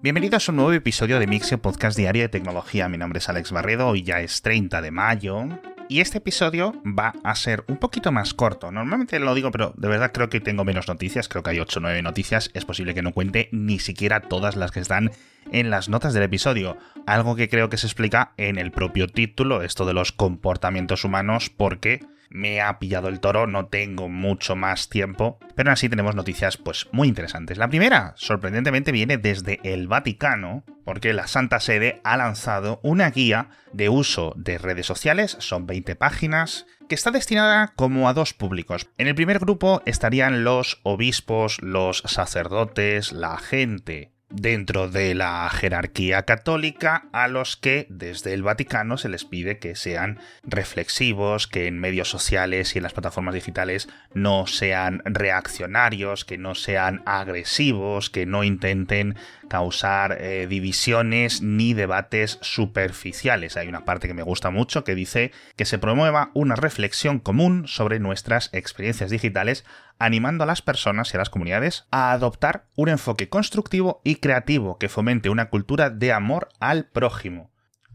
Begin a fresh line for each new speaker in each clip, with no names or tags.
Bienvenidos a un nuevo episodio de Mixio Podcast Diario de Tecnología. Mi nombre es Alex Barredo, hoy ya es 30 de mayo. Y este episodio va a ser un poquito más corto. Normalmente lo digo, pero de verdad creo que tengo menos noticias. Creo que hay 8 o 9 noticias. Es posible que no cuente ni siquiera todas las que están en las notas del episodio. Algo que creo que se explica en el propio título, esto de los comportamientos humanos, porque me ha pillado el toro, no tengo mucho más tiempo, pero aún así tenemos noticias pues muy interesantes. La primera, sorprendentemente, viene desde el Vaticano, porque la Santa Sede ha lanzado una guía de uso de redes sociales, son 20 páginas, que está destinada como a dos públicos. En el primer grupo estarían los obispos, los sacerdotes, la gente dentro de la jerarquía católica a los que desde el Vaticano se les pide que sean reflexivos, que en medios sociales y en las plataformas digitales no sean reaccionarios, que no sean agresivos, que no intenten causar eh, divisiones ni debates superficiales. Hay una parte que me gusta mucho que dice que se promueva una reflexión común sobre nuestras experiencias digitales animando a las personas y a las comunidades a adoptar un enfoque constructivo y creativo que fomente una cultura de amor al prójimo.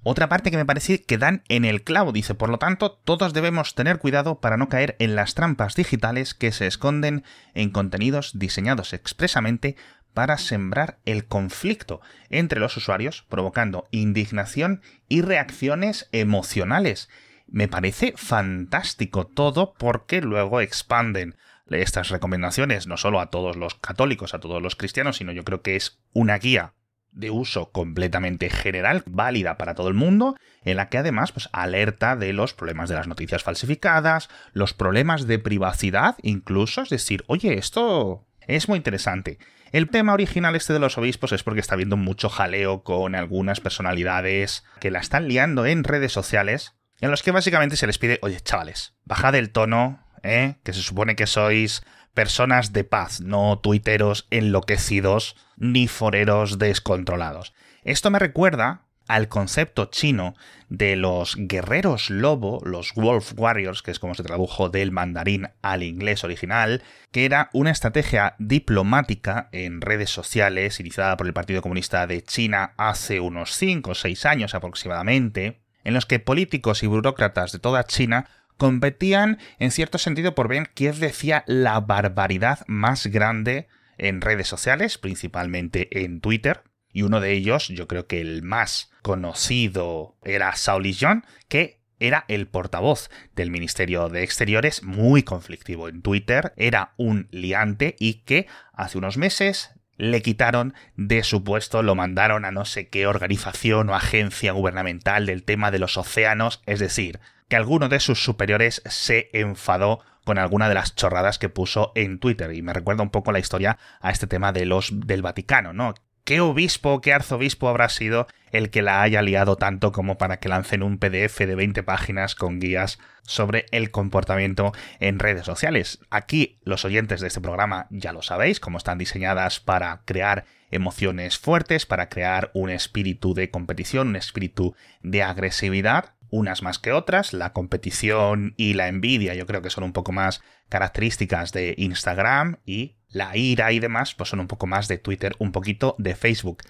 Otra parte que me parece que dan en el clavo, dice, por lo tanto, todos debemos tener cuidado para no caer en las trampas digitales que se esconden en contenidos diseñados expresamente para sembrar el conflicto entre los usuarios, provocando indignación y reacciones emocionales. Me parece fantástico todo porque luego expanden estas recomendaciones no solo a todos los católicos, a todos los cristianos, sino yo creo que es una guía de uso completamente general, válida para todo el mundo, en la que además pues, alerta de los problemas de las noticias falsificadas, los problemas de privacidad incluso, es decir, oye, esto es muy interesante. El tema original este de los obispos es porque está habiendo mucho jaleo con algunas personalidades que la están liando en redes sociales, en los que básicamente se les pide, oye, chavales, bajad el tono, ¿eh? que se supone que sois personas de paz, no tuiteros enloquecidos ni foreros descontrolados. Esto me recuerda al concepto chino de los guerreros lobo, los Wolf Warriors, que es como se tradujo del mandarín al inglés original, que era una estrategia diplomática en redes sociales iniciada por el Partido Comunista de China hace unos 5 o 6 años aproximadamente, en los que políticos y burócratas de toda China competían en cierto sentido por ver quién decía la barbaridad más grande en redes sociales, principalmente en Twitter. Y uno de ellos, yo creo que el más conocido, era Sauli John, que era el portavoz del Ministerio de Exteriores, muy conflictivo en Twitter, era un liante y que hace unos meses le quitaron de su puesto, lo mandaron a no sé qué organización o agencia gubernamental del tema de los océanos, es decir, que alguno de sus superiores se enfadó con alguna de las chorradas que puso en Twitter. Y me recuerda un poco la historia a este tema de los del Vaticano, ¿no? ¿Qué obispo, qué arzobispo habrá sido el que la haya liado tanto como para que lancen un PDF de 20 páginas con guías sobre el comportamiento en redes sociales? Aquí los oyentes de este programa ya lo sabéis, cómo están diseñadas para crear emociones fuertes, para crear un espíritu de competición, un espíritu de agresividad unas más que otras. La competición y la envidia yo creo que son un poco más características de Instagram y la ira y demás pues son un poco más de Twitter, un poquito de Facebook.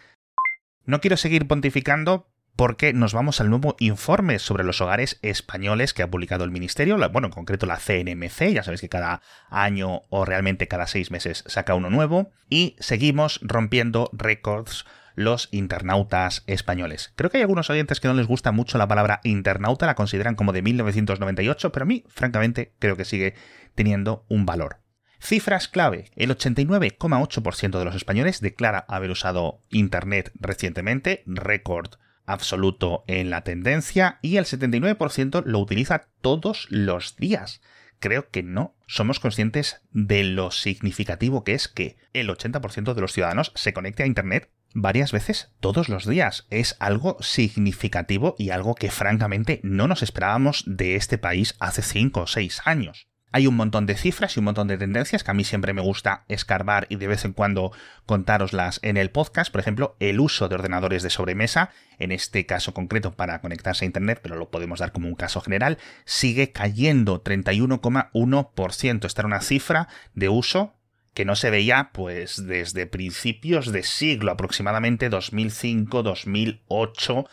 No quiero seguir pontificando porque nos vamos al nuevo informe sobre los hogares españoles que ha publicado el Ministerio, bueno, en concreto la CNMC, ya sabéis que cada año o realmente cada seis meses saca uno nuevo, y seguimos rompiendo récords los internautas españoles. Creo que hay algunos oyentes que no les gusta mucho la palabra internauta, la consideran como de 1998, pero a mí, francamente, creo que sigue teniendo un valor. Cifras clave. El 89,8% de los españoles declara haber usado Internet recientemente, récord absoluto en la tendencia, y el 79% lo utiliza todos los días. Creo que no somos conscientes de lo significativo que es que el 80% de los ciudadanos se conecte a Internet varias veces todos los días. Es algo significativo y algo que francamente no nos esperábamos de este país hace 5 o 6 años. Hay un montón de cifras y un montón de tendencias que a mí siempre me gusta escarbar y de vez en cuando contároslas en el podcast. Por ejemplo, el uso de ordenadores de sobremesa, en este caso concreto para conectarse a Internet, pero lo podemos dar como un caso general, sigue cayendo 31,1%. Esta era una cifra de uso que no se veía pues desde principios de siglo, aproximadamente 2005-2008,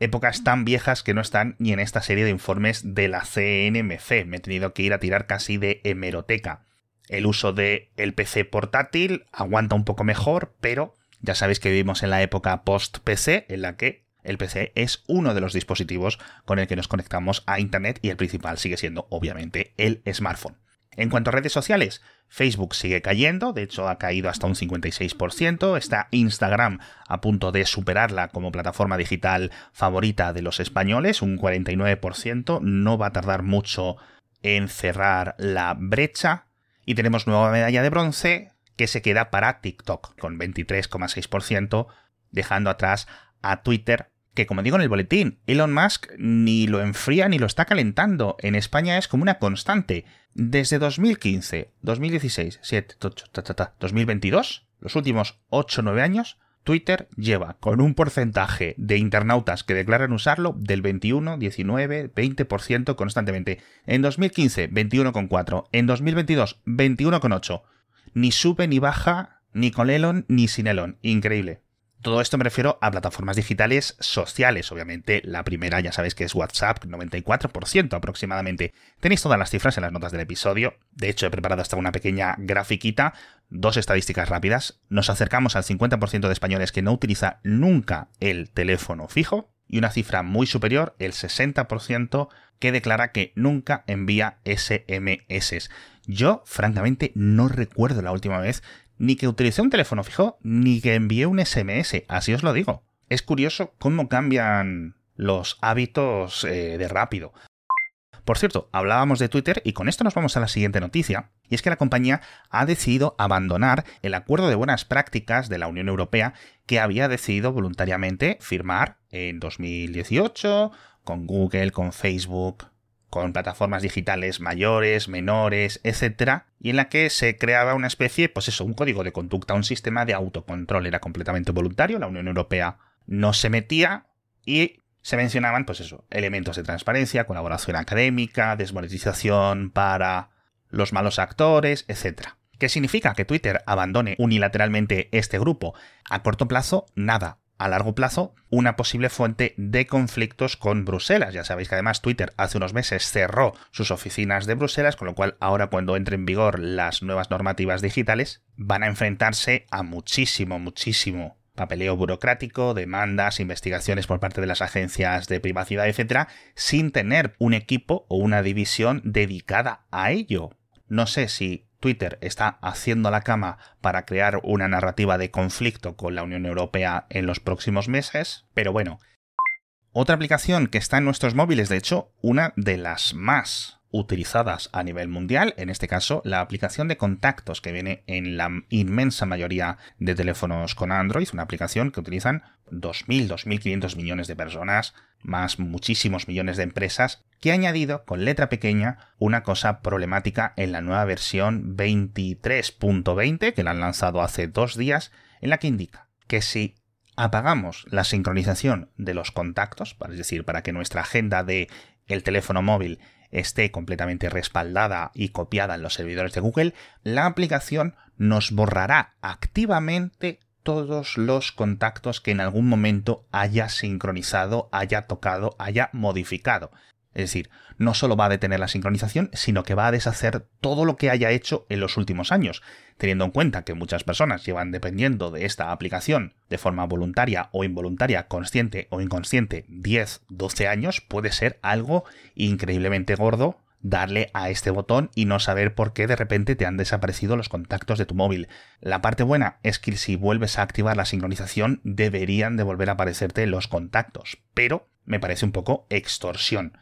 épocas tan viejas que no están ni en esta serie de informes de la CNMC. Me he tenido que ir a tirar casi de hemeroteca. El uso del el PC portátil aguanta un poco mejor, pero ya sabéis que vivimos en la época post-PC, en la que el PC es uno de los dispositivos con el que nos conectamos a Internet y el principal sigue siendo, obviamente, el smartphone. En cuanto a redes sociales, Facebook sigue cayendo, de hecho ha caído hasta un 56%, está Instagram a punto de superarla como plataforma digital favorita de los españoles, un 49%, no va a tardar mucho en cerrar la brecha, y tenemos nueva medalla de bronce que se queda para TikTok, con 23,6%, dejando atrás a Twitter que como digo en el boletín, Elon Musk ni lo enfría ni lo está calentando. En España es como una constante. Desde 2015, 2016, 7, 8, 2022, los últimos 8 o 9 años, Twitter lleva con un porcentaje de internautas que declaran usarlo del 21, 19, 20% constantemente. En 2015, 21,4. En 2022, 21,8. Ni sube ni baja, ni con Elon ni sin Elon. Increíble. Todo esto me refiero a plataformas digitales sociales, obviamente. La primera ya sabéis que es WhatsApp, 94% aproximadamente. Tenéis todas las cifras en las notas del episodio. De hecho, he preparado hasta una pequeña grafiquita, dos estadísticas rápidas. Nos acercamos al 50% de españoles que no utiliza nunca el teléfono fijo y una cifra muy superior, el 60%, que declara que nunca envía SMS. Yo, francamente, no recuerdo la última vez ni que utilicé un teléfono fijo, ni que envié un SMS, así os lo digo. Es curioso cómo cambian los hábitos eh, de rápido. Por cierto, hablábamos de Twitter y con esto nos vamos a la siguiente noticia, y es que la compañía ha decidido abandonar el acuerdo de buenas prácticas de la Unión Europea que había decidido voluntariamente firmar en 2018 con Google, con Facebook, con plataformas digitales mayores, menores, etcétera, y en la que se creaba una especie, pues eso, un código de conducta, un sistema de autocontrol, era completamente voluntario, la Unión Europea no se metía y se mencionaban, pues eso, elementos de transparencia, colaboración académica, desmonetización para los malos actores, etcétera. ¿Qué significa que Twitter abandone unilateralmente este grupo? A corto plazo, nada a largo plazo una posible fuente de conflictos con Bruselas. Ya sabéis que además Twitter hace unos meses cerró sus oficinas de Bruselas, con lo cual ahora cuando entren en vigor las nuevas normativas digitales van a enfrentarse a muchísimo, muchísimo papeleo burocrático, demandas, investigaciones por parte de las agencias de privacidad, etcétera, sin tener un equipo o una división dedicada a ello. No sé si Twitter está haciendo la cama para crear una narrativa de conflicto con la Unión Europea en los próximos meses, pero bueno. Otra aplicación que está en nuestros móviles, de hecho, una de las más utilizadas a nivel mundial, en este caso la aplicación de contactos que viene en la inmensa mayoría de teléfonos con Android, una aplicación que utilizan 2.000, 2.500 millones de personas, más muchísimos millones de empresas, que ha añadido con letra pequeña una cosa problemática en la nueva versión 23.20 que la han lanzado hace dos días, en la que indica que si apagamos la sincronización de los contactos, es decir, para que nuestra agenda de el teléfono móvil esté completamente respaldada y copiada en los servidores de Google, la aplicación nos borrará activamente todos los contactos que en algún momento haya sincronizado, haya tocado, haya modificado. Es decir, no solo va a detener la sincronización, sino que va a deshacer todo lo que haya hecho en los últimos años. Teniendo en cuenta que muchas personas llevan dependiendo de esta aplicación de forma voluntaria o involuntaria, consciente o inconsciente, 10, 12 años, puede ser algo increíblemente gordo darle a este botón y no saber por qué de repente te han desaparecido los contactos de tu móvil. La parte buena es que si vuelves a activar la sincronización deberían de volver a aparecerte los contactos, pero me parece un poco extorsión.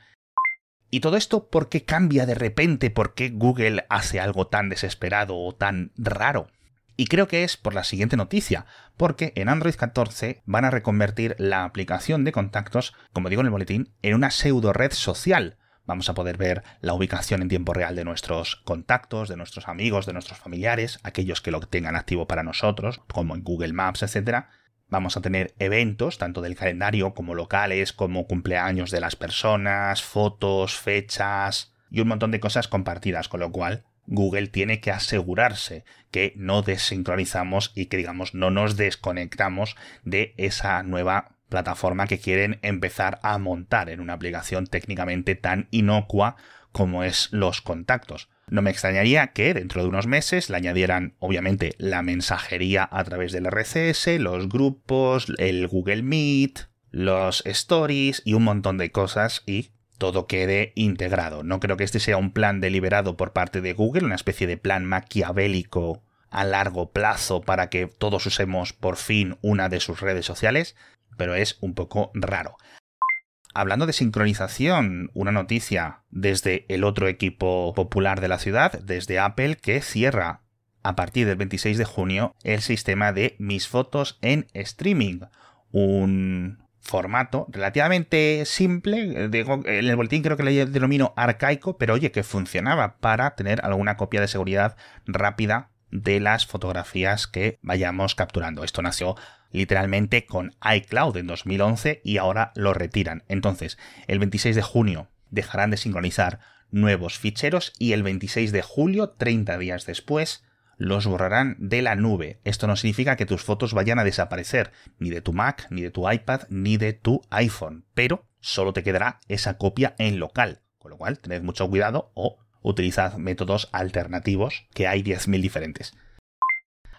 ¿Y todo esto por qué cambia de repente? ¿Por qué Google hace algo tan desesperado o tan raro? Y creo que es por la siguiente noticia, porque en Android 14 van a reconvertir la aplicación de contactos, como digo en el boletín, en una pseudo red social. Vamos a poder ver la ubicación en tiempo real de nuestros contactos, de nuestros amigos, de nuestros familiares, aquellos que lo tengan activo para nosotros, como en Google Maps, etc. Vamos a tener eventos, tanto del calendario como locales, como cumpleaños de las personas, fotos, fechas y un montón de cosas compartidas, con lo cual Google tiene que asegurarse que no desincronizamos y que digamos no nos desconectamos de esa nueva plataforma que quieren empezar a montar en una aplicación técnicamente tan inocua como es los contactos. No me extrañaría que dentro de unos meses le añadieran obviamente la mensajería a través del RCS, los grupos, el Google Meet, los stories y un montón de cosas y todo quede integrado. No creo que este sea un plan deliberado por parte de Google, una especie de plan maquiavélico a largo plazo para que todos usemos por fin una de sus redes sociales, pero es un poco raro. Hablando de sincronización, una noticia desde el otro equipo popular de la ciudad, desde Apple, que cierra a partir del 26 de junio el sistema de mis fotos en streaming. Un formato relativamente simple, en el boletín creo que le denomino arcaico, pero oye, que funcionaba para tener alguna copia de seguridad rápida de las fotografías que vayamos capturando. Esto nació literalmente con iCloud en 2011 y ahora lo retiran. Entonces, el 26 de junio dejarán de sincronizar nuevos ficheros y el 26 de julio, 30 días después, los borrarán de la nube. Esto no significa que tus fotos vayan a desaparecer, ni de tu Mac, ni de tu iPad, ni de tu iPhone, pero solo te quedará esa copia en local. Con lo cual, tened mucho cuidado o utilizad métodos alternativos, que hay 10.000 diferentes.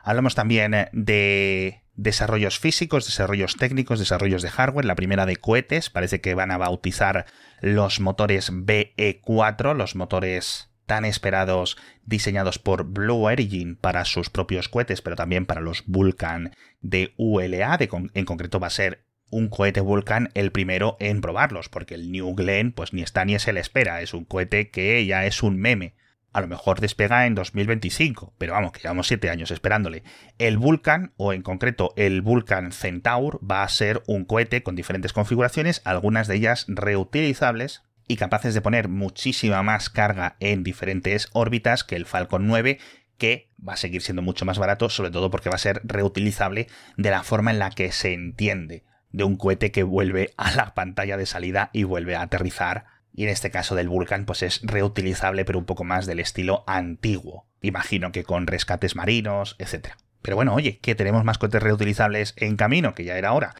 Hablamos también eh, de desarrollos físicos, desarrollos técnicos, desarrollos de hardware. La primera de cohetes, parece que van a bautizar los motores BE4, los motores tan esperados diseñados por Blue Origin para sus propios cohetes, pero también para los Vulcan de ULA. en concreto va a ser un cohete Vulcan el primero en probarlos, porque el New Glenn pues ni está ni se le espera, es un cohete que ya es un meme. A lo mejor despega en 2025, pero vamos, que llevamos 7 años esperándole. El Vulcan, o en concreto el Vulcan Centaur, va a ser un cohete con diferentes configuraciones, algunas de ellas reutilizables y capaces de poner muchísima más carga en diferentes órbitas que el Falcon 9, que va a seguir siendo mucho más barato, sobre todo porque va a ser reutilizable de la forma en la que se entiende de un cohete que vuelve a la pantalla de salida y vuelve a aterrizar. Y en este caso del Vulcan, pues es reutilizable, pero un poco más del estilo antiguo. Imagino que con rescates marinos, etc. Pero bueno, oye, que tenemos más cohetes reutilizables en camino, que ya era hora.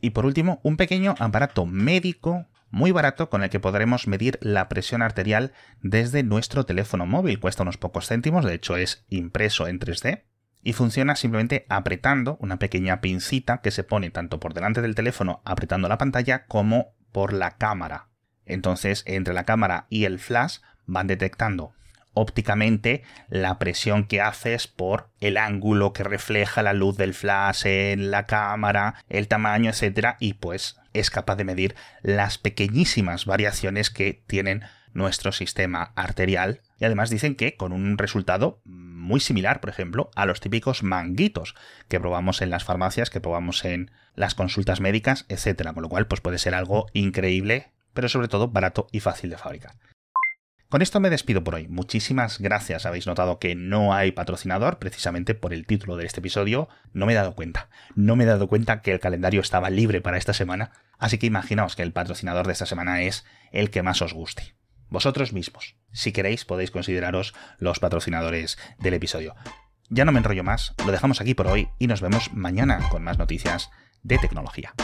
Y por último, un pequeño aparato médico muy barato con el que podremos medir la presión arterial desde nuestro teléfono móvil. Cuesta unos pocos céntimos, de hecho es impreso en 3D y funciona simplemente apretando una pequeña pincita que se pone tanto por delante del teléfono apretando la pantalla como por la cámara. Entonces, entre la cámara y el flash van detectando ópticamente la presión que haces por el ángulo que refleja la luz del flash en la cámara, el tamaño, etcétera, y pues es capaz de medir las pequeñísimas variaciones que tienen nuestro sistema arterial. Y además dicen que con un resultado muy similar, por ejemplo, a los típicos manguitos que probamos en las farmacias, que probamos en las consultas médicas, etcétera, con lo cual pues puede ser algo increíble, pero sobre todo barato y fácil de fabricar. Con esto me despido por hoy. Muchísimas gracias. Habéis notado que no hay patrocinador, precisamente por el título de este episodio. No me he dado cuenta. No me he dado cuenta que el calendario estaba libre para esta semana. Así que imaginaos que el patrocinador de esta semana es el que más os guste vosotros mismos. Si queréis, podéis consideraros los patrocinadores del episodio. Ya no me enrollo más, lo dejamos aquí por hoy y nos vemos mañana con más noticias de tecnología.